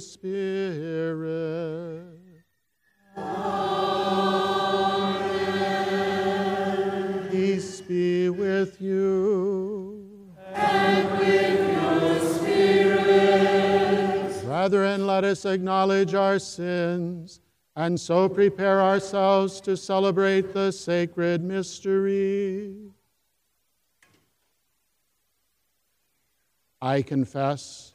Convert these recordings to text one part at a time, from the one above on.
Spirit. Peace be with you. And with your spirit. Brethren, let us acknowledge our sins and so prepare ourselves to celebrate the sacred mystery. I confess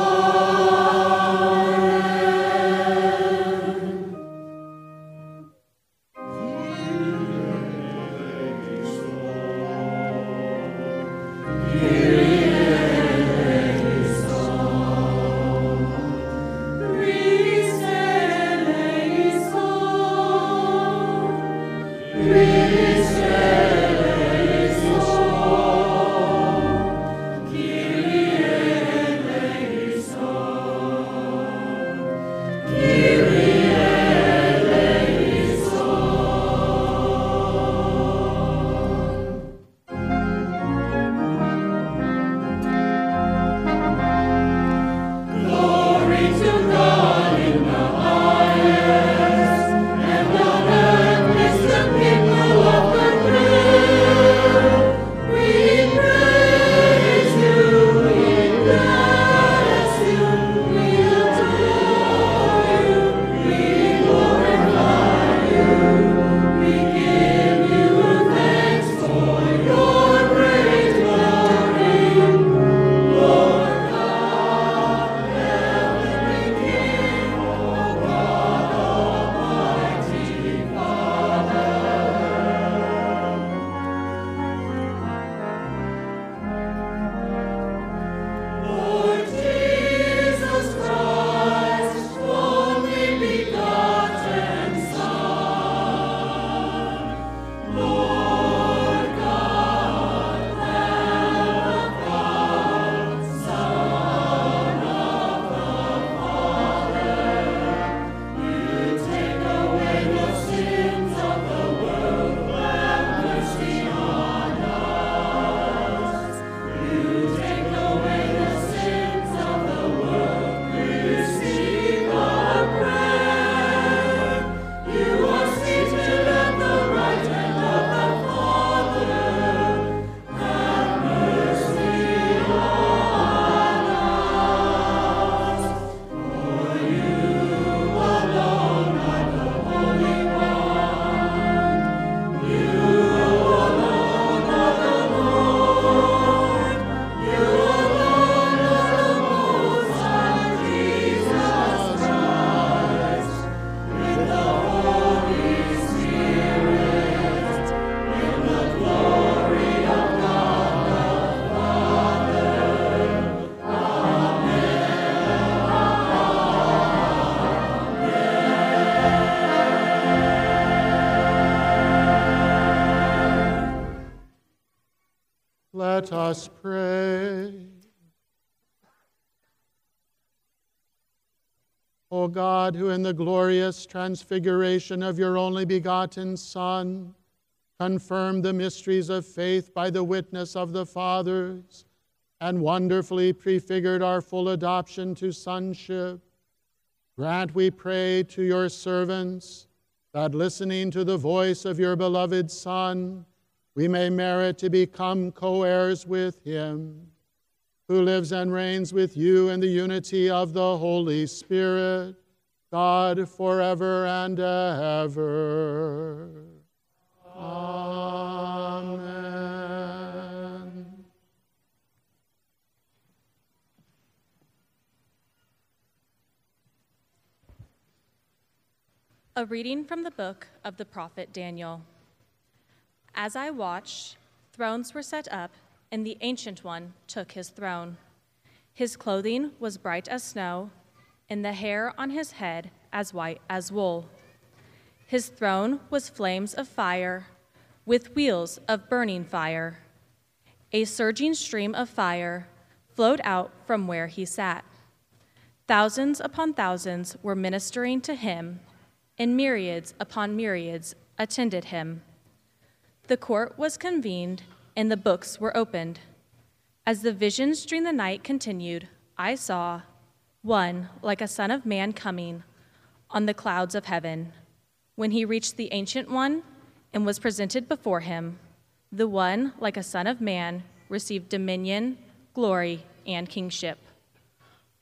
Let us pray. O God, who in the glorious transfiguration of your only begotten Son confirmed the mysteries of faith by the witness of the fathers and wonderfully prefigured our full adoption to sonship, grant, we pray, to your servants that listening to the voice of your beloved Son, we may merit to become co heirs with him, who lives and reigns with you in the unity of the Holy Spirit, God forever and ever. Amen. A reading from the book of the prophet Daniel. As I watched, thrones were set up, and the Ancient One took his throne. His clothing was bright as snow, and the hair on his head as white as wool. His throne was flames of fire, with wheels of burning fire. A surging stream of fire flowed out from where he sat. Thousands upon thousands were ministering to him, and myriads upon myriads attended him. The court was convened, and the books were opened. As the visions during the night continued, I saw one like a son of man coming on the clouds of heaven. When he reached the Ancient One and was presented before him, the one like a son of man received dominion, glory, and kingship.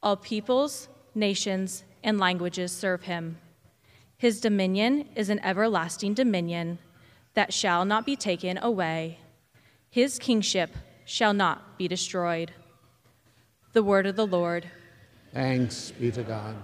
All peoples, nations, and languages serve him. His dominion is an everlasting dominion that shall not be taken away. His kingship shall not be destroyed. The word of the Lord. Thanks be to God.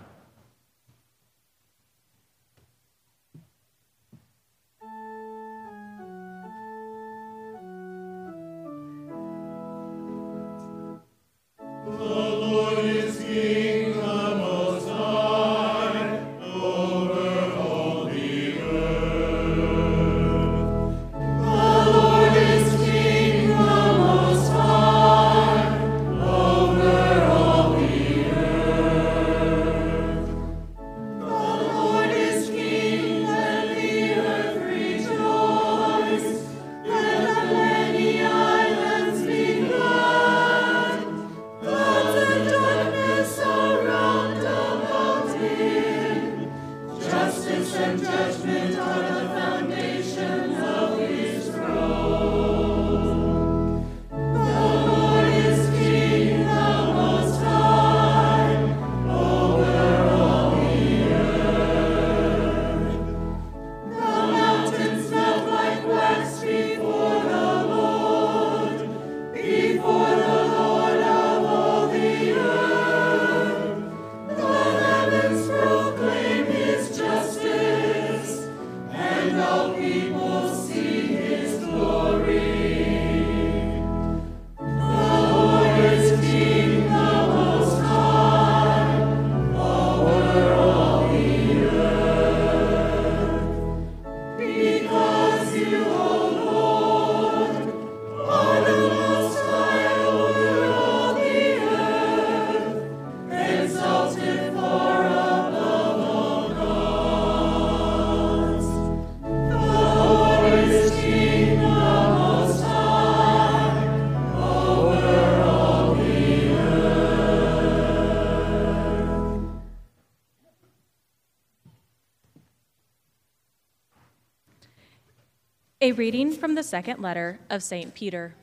A reading from the second letter of St. Peter.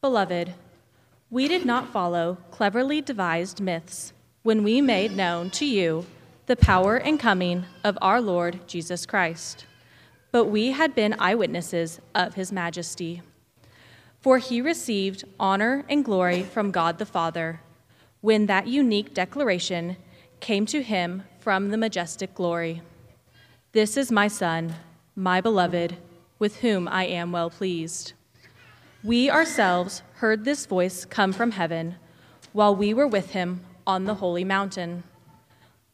Beloved, we did not follow cleverly devised myths when we made known to you the power and coming of our Lord Jesus Christ, but we had been eyewitnesses of his majesty. For he received honor and glory from God the Father when that unique declaration came to him from the majestic glory This is my Son, my beloved with whom I am well pleased. We ourselves heard this voice come from heaven while we were with him on the holy mountain.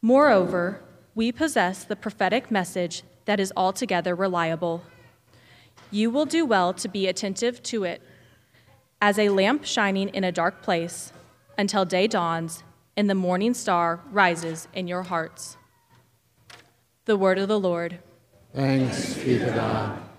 Moreover, we possess the prophetic message that is altogether reliable. You will do well to be attentive to it, as a lamp shining in a dark place until day dawns and the morning star rises in your hearts. The word of the Lord. Thanks be to God.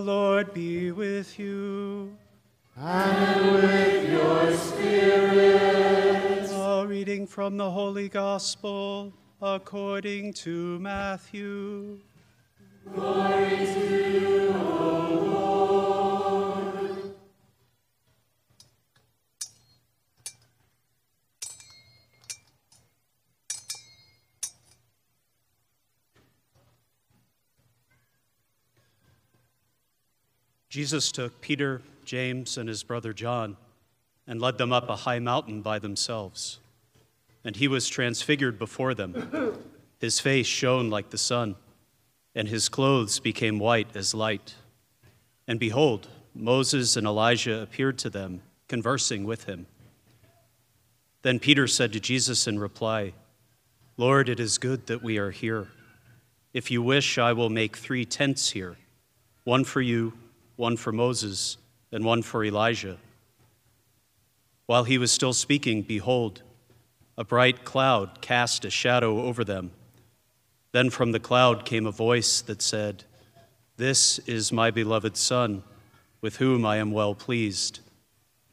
Lord be with you. And with your spirit. A reading from the Holy Gospel according to Matthew. Glory to you, O Lord. Jesus took Peter, James, and his brother John and led them up a high mountain by themselves. And he was transfigured before them. His face shone like the sun, and his clothes became white as light. And behold, Moses and Elijah appeared to them, conversing with him. Then Peter said to Jesus in reply, Lord, it is good that we are here. If you wish, I will make three tents here one for you one for Moses, and one for Elijah. While he was still speaking, behold, a bright cloud cast a shadow over them. Then from the cloud came a voice that said, This is my beloved Son, with whom I am well pleased.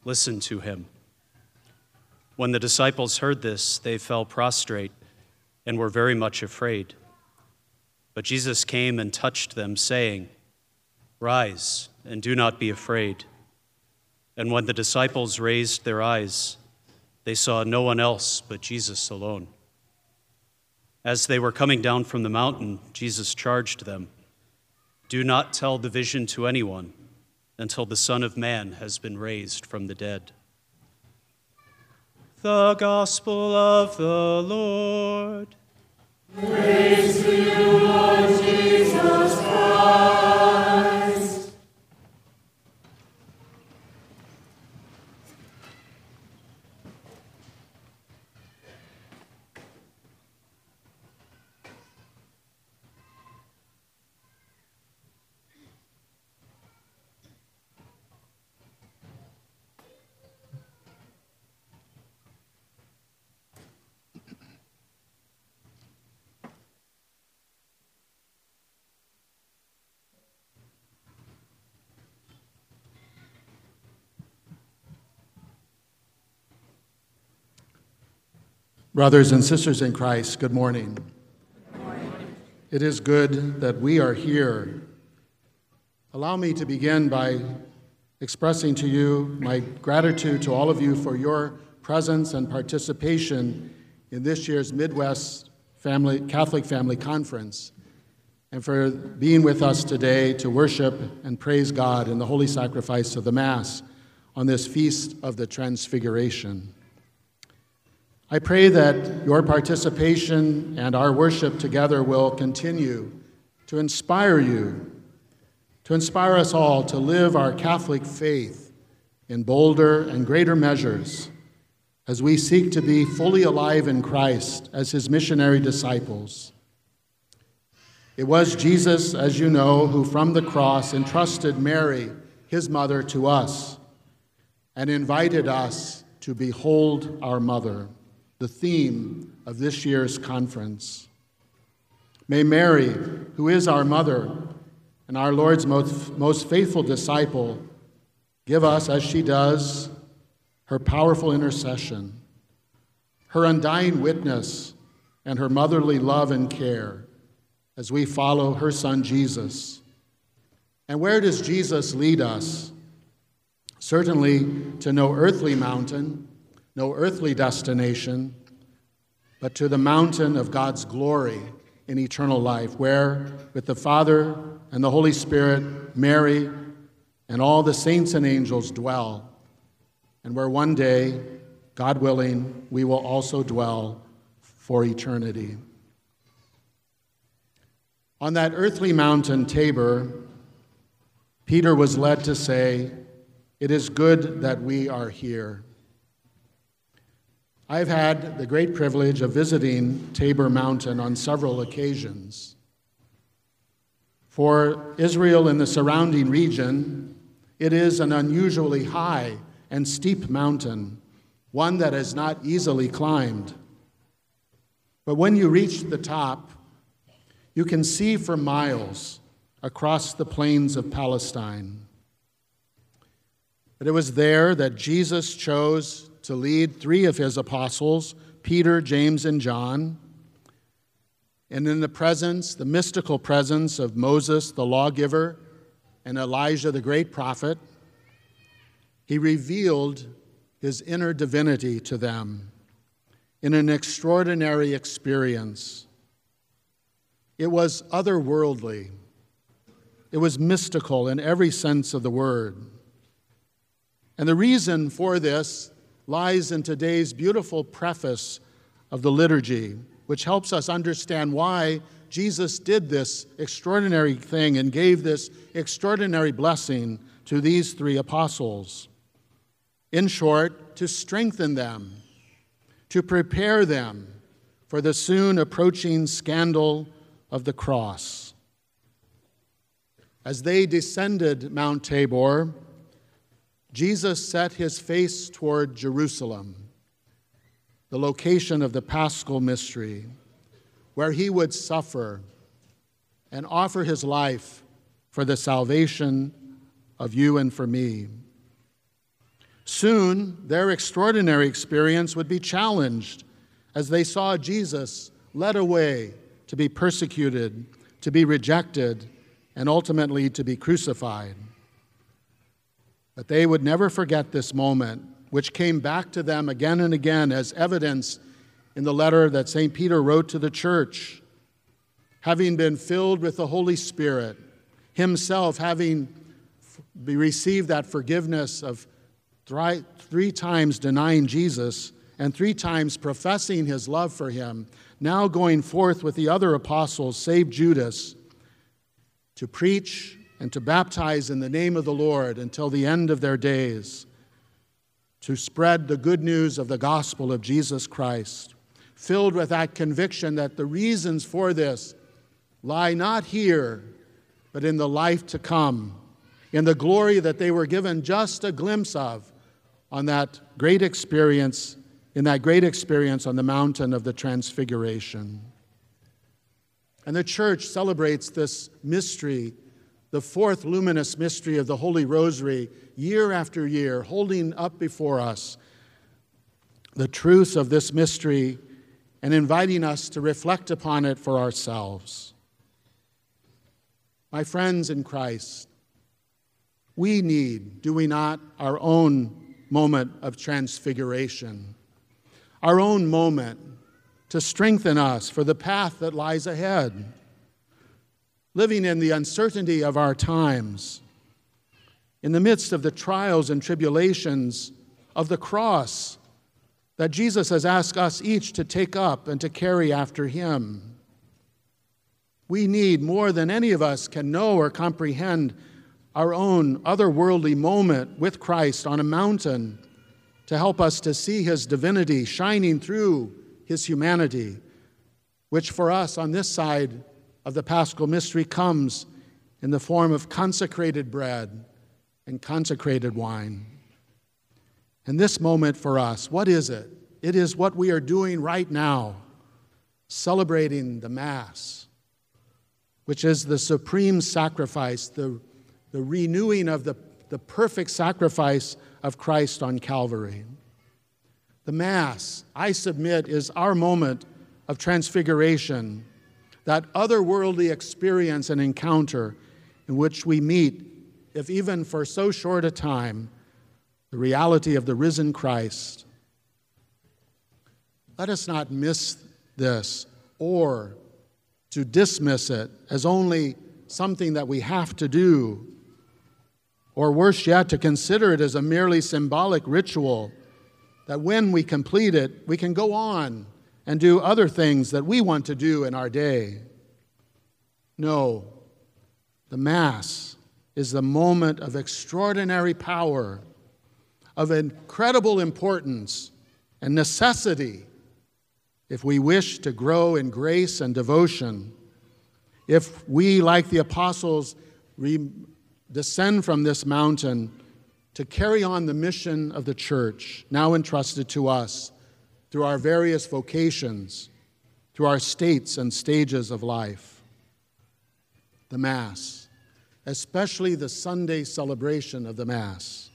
Listen to him. When the disciples heard this, they fell prostrate and were very much afraid. But Jesus came and touched them, saying, Rise and do not be afraid. And when the disciples raised their eyes, they saw no one else but Jesus alone. As they were coming down from the mountain, Jesus charged them Do not tell the vision to anyone until the Son of Man has been raised from the dead. The Gospel of the Lord. Praise to you, Lord Jesus Brothers and sisters in Christ, good morning. good morning. It is good that we are here. Allow me to begin by expressing to you my gratitude to all of you for your presence and participation in this year's Midwest Family, Catholic Family Conference and for being with us today to worship and praise God in the holy sacrifice of the Mass on this feast of the Transfiguration. I pray that your participation and our worship together will continue to inspire you, to inspire us all to live our Catholic faith in bolder and greater measures as we seek to be fully alive in Christ as his missionary disciples. It was Jesus, as you know, who from the cross entrusted Mary, his mother, to us and invited us to behold our mother the theme of this year's conference. May Mary, who is our mother and our Lord's most, most faithful disciple, give us, as she does, her powerful intercession, her undying witness, and her motherly love and care as we follow her son Jesus. And where does Jesus lead us? Certainly to no earthly mountain no earthly destination, but to the mountain of God's glory in eternal life, where, with the Father and the Holy Spirit, Mary, and all the saints and angels dwell, and where one day, God willing, we will also dwell for eternity. On that earthly mountain, Tabor, Peter was led to say, It is good that we are here. I've had the great privilege of visiting Tabor Mountain on several occasions. For Israel and the surrounding region, it is an unusually high and steep mountain, one that is not easily climbed. But when you reach the top, you can see for miles across the plains of Palestine. But it was there that Jesus chose to lead three of his apostles, Peter, James, and John. And in the presence, the mystical presence of Moses, the lawgiver, and Elijah, the great prophet, he revealed his inner divinity to them in an extraordinary experience. It was otherworldly, it was mystical in every sense of the word. And the reason for this lies in today's beautiful preface of the liturgy, which helps us understand why Jesus did this extraordinary thing and gave this extraordinary blessing to these three apostles. In short, to strengthen them, to prepare them for the soon approaching scandal of the cross. As they descended Mount Tabor, Jesus set his face toward Jerusalem, the location of the paschal mystery, where he would suffer and offer his life for the salvation of you and for me. Soon, their extraordinary experience would be challenged as they saw Jesus led away to be persecuted, to be rejected, and ultimately to be crucified. But they would never forget this moment, which came back to them again and again as evidence in the letter that St. Peter wrote to the church. Having been filled with the Holy Spirit, himself having received that forgiveness of three, three times denying Jesus and three times professing his love for him, now going forth with the other apostles, save Judas, to preach and to baptize in the name of the Lord until the end of their days, to spread the good news of the gospel of Jesus Christ, filled with that conviction that the reasons for this lie not here, but in the life to come, in the glory that they were given just a glimpse of on that great experience, in that great experience on the mountain of the Transfiguration. And the church celebrates this mystery, the fourth luminous mystery of the Holy Rosary, year after year, holding up before us the truth of this mystery and inviting us to reflect upon it for ourselves. My friends in Christ, we need, do we not, our own moment of transfiguration, our own moment to strengthen us for the path that lies ahead. Living in the uncertainty of our times, in the midst of the trials and tribulations of the cross that Jesus has asked us each to take up and to carry after Him. We need more than any of us can know or comprehend our own otherworldly moment with Christ on a mountain to help us to see his divinity shining through his humanity, which for us on this side of the paschal mystery comes in the form of consecrated bread and consecrated wine. And this moment for us, what is it? It is what we are doing right now, celebrating the Mass, which is the supreme sacrifice, the the renewing of the, the perfect sacrifice of Christ on Calvary. The Mass, I submit, is our moment of transfiguration, that otherworldly experience and encounter in which we meet, if even for so short a time, the reality of the risen Christ. Let us not miss this or to dismiss it as only something that we have to do or worse yet, to consider it as a merely symbolic ritual that when we complete it, we can go on and do other things that we want to do in our day. No, the Mass is the moment of extraordinary power, of incredible importance and necessity if we wish to grow in grace and devotion. If we, like the apostles, descend from this mountain to carry on the mission of the church, now entrusted to us through our various vocations, through our states and stages of life. The Mass, especially the Sunday celebration of the Mass.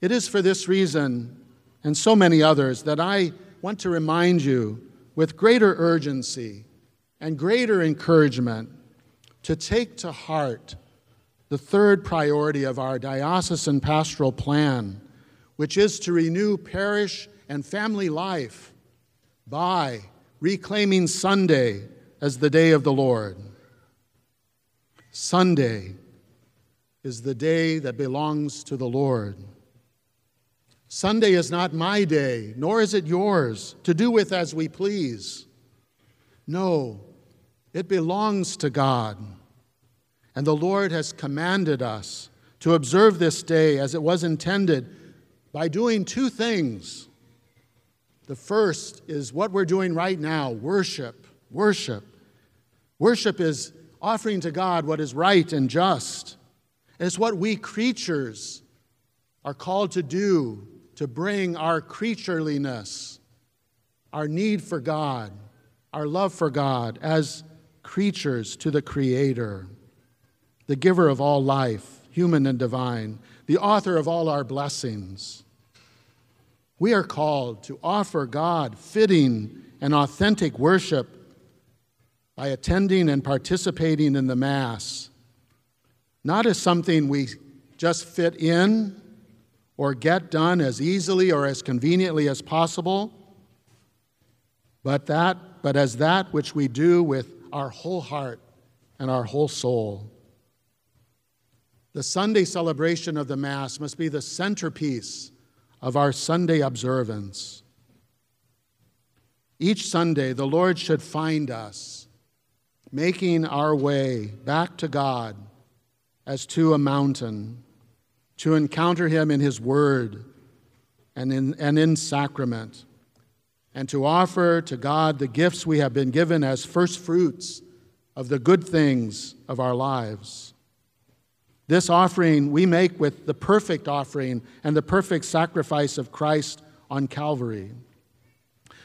It is for this reason and so many others that I want to remind you with greater urgency and greater encouragement to take to heart the third priority of our diocesan pastoral plan, which is to renew parish and family life by reclaiming Sunday as the day of the Lord. Sunday is the day that belongs to the Lord. Sunday is not my day, nor is it yours, to do with as we please. No, it belongs to God. And the Lord has commanded us to observe this day as it was intended by doing two things. The first is what we're doing right now worship. Worship. Worship is offering to God what is right and just. It's what we creatures are called to do to bring our creatureliness, our need for God, our love for God as creatures to the Creator, the giver of all life, human and divine, the author of all our blessings. We are called to offer God fitting and authentic worship by attending and participating in the Mass, not as something we just fit in or get done as easily or as conveniently as possible, but that but as that which we do with our whole heart and our whole soul. The Sunday celebration of the Mass must be the centerpiece of our Sunday observance. Each Sunday, the Lord should find us making our way back to God as to a mountain, to encounter Him in His Word and in, and in sacrament, and to offer to God the gifts we have been given as first fruits of the good things of our lives. This offering we make with the perfect offering and the perfect sacrifice of Christ on Calvary.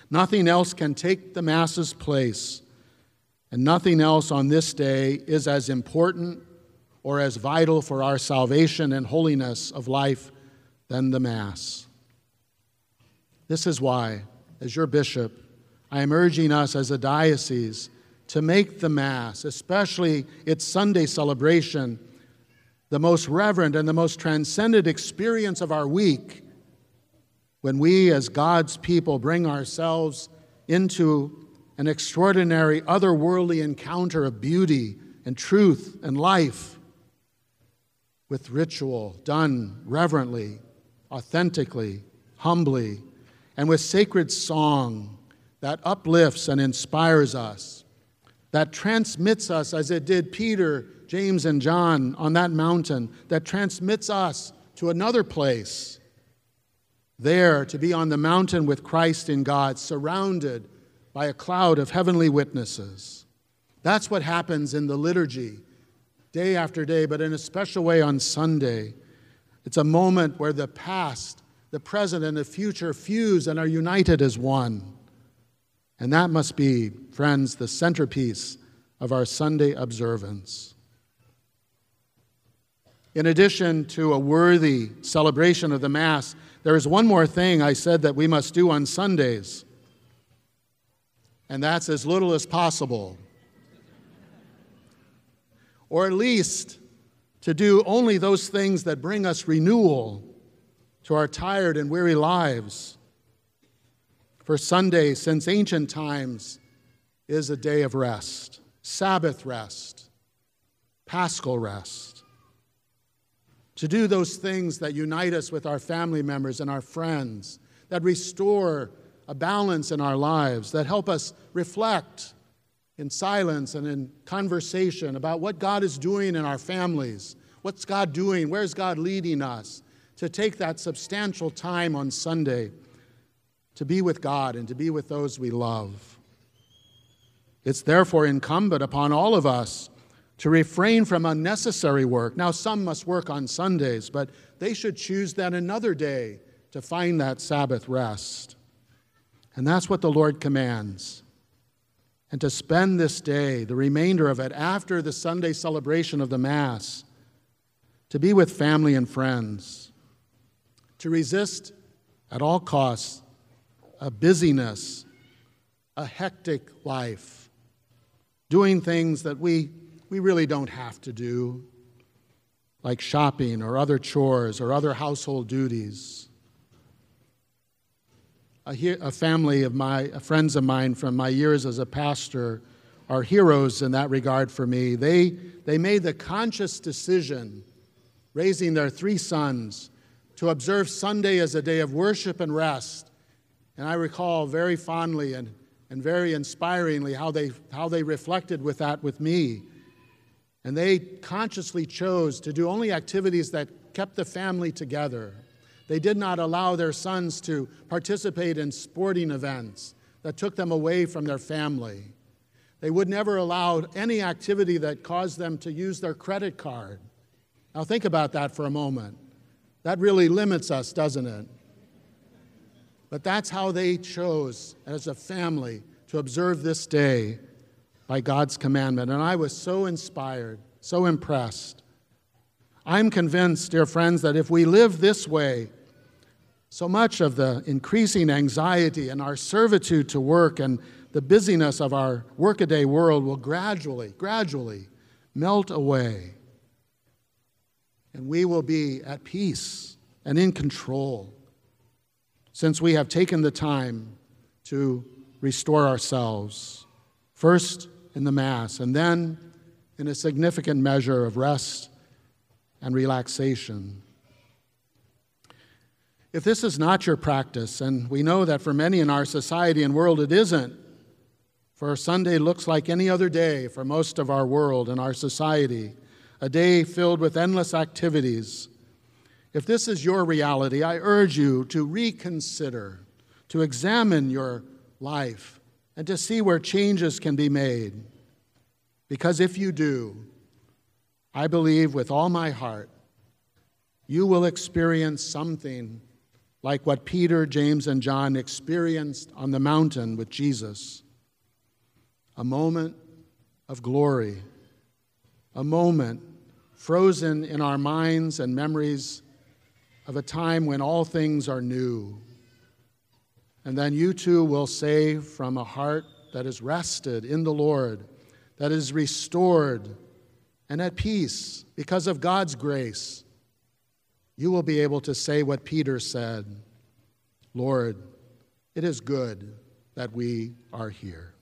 Nothing else can take the Mass's place, and nothing else on this day is as important or as vital for our salvation and holiness of life than the Mass. This is why, as your bishop, I am urging us as a diocese to make the Mass, especially its Sunday celebration, the most reverent and the most transcendent experience of our week when we, as God's people, bring ourselves into an extraordinary, otherworldly encounter of beauty and truth and life with ritual done reverently, authentically, humbly, and with sacred song that uplifts and inspires us, that transmits us as it did Peter, James, and John on that mountain, that transmits us to another place there to be on the mountain with Christ in God, surrounded by a cloud of heavenly witnesses. That's what happens in the liturgy, day after day, but in a special way on Sunday. It's a moment where the past, the present, and the future fuse and are united as one. And that must be, friends, the centerpiece of our Sunday observance. In addition to a worthy celebration of the Mass, there is one more thing I said that we must do on Sundays, and that's as little as possible. Or at least to do only those things that bring us renewal to our tired and weary lives. For Sunday, since ancient times, is a day of rest, Sabbath rest, paschal rest to do those things that unite us with our family members and our friends, that restore a balance in our lives, that help us reflect in silence and in conversation about what God is doing in our families. What's God doing? Where's God leading us? To take that substantial time on Sunday to be with God and to be with those we love. It's therefore incumbent upon all of us to refrain from unnecessary work. Now, some must work on Sundays, but they should choose then another day to find that Sabbath rest. And that's what the Lord commands. And to spend this day, the remainder of it, after the Sunday celebration of the Mass, to be with family and friends, to resist at all costs a busyness, a hectic life, doing things that we, we really don't have to do, like shopping or other chores or other household duties. A, family of my friends of mine from my years as a pastor are heroes in that regard for me. They, they made the conscious decision, raising their three sons, to observe Sunday as a day of worship and rest. And I recall very fondly and, and very inspiringly how they, how they reflected with that with me. And they consciously chose to do only activities that kept the family together. They did not allow their sons to participate in sporting events that took them away from their family. They would never allow any activity that caused them to use their credit card. Now, think about that for a moment. That really limits us, doesn't it? But that's how they chose as a family to observe this day by God's commandment. And I was so inspired, so impressed. I'm convinced, dear friends, that if we live this way, so much of the increasing anxiety and our servitude to work and the busyness of our workaday world will gradually, gradually melt away. And we will be at peace and in control since we have taken the time to restore ourselves, first in the Mass, and then in a significant measure of rest and relaxation. If this is not your practice, and we know that for many in our society and world it isn't, for Sunday looks like any other day for most of our world and our society, a day filled with endless activities. If this is your reality, I urge you to reconsider, to examine your life, and to see where changes can be made. Because if you do, I believe with all my heart, you will experience something like what Peter, James, and John experienced on the mountain with Jesus a moment of glory, a moment frozen in our minds and memories of a time when all things are new. And then you too will say from a heart that is rested in the Lord, that is restored and at peace because of God's grace, you will be able to say what Peter said Lord, it is good that we are here.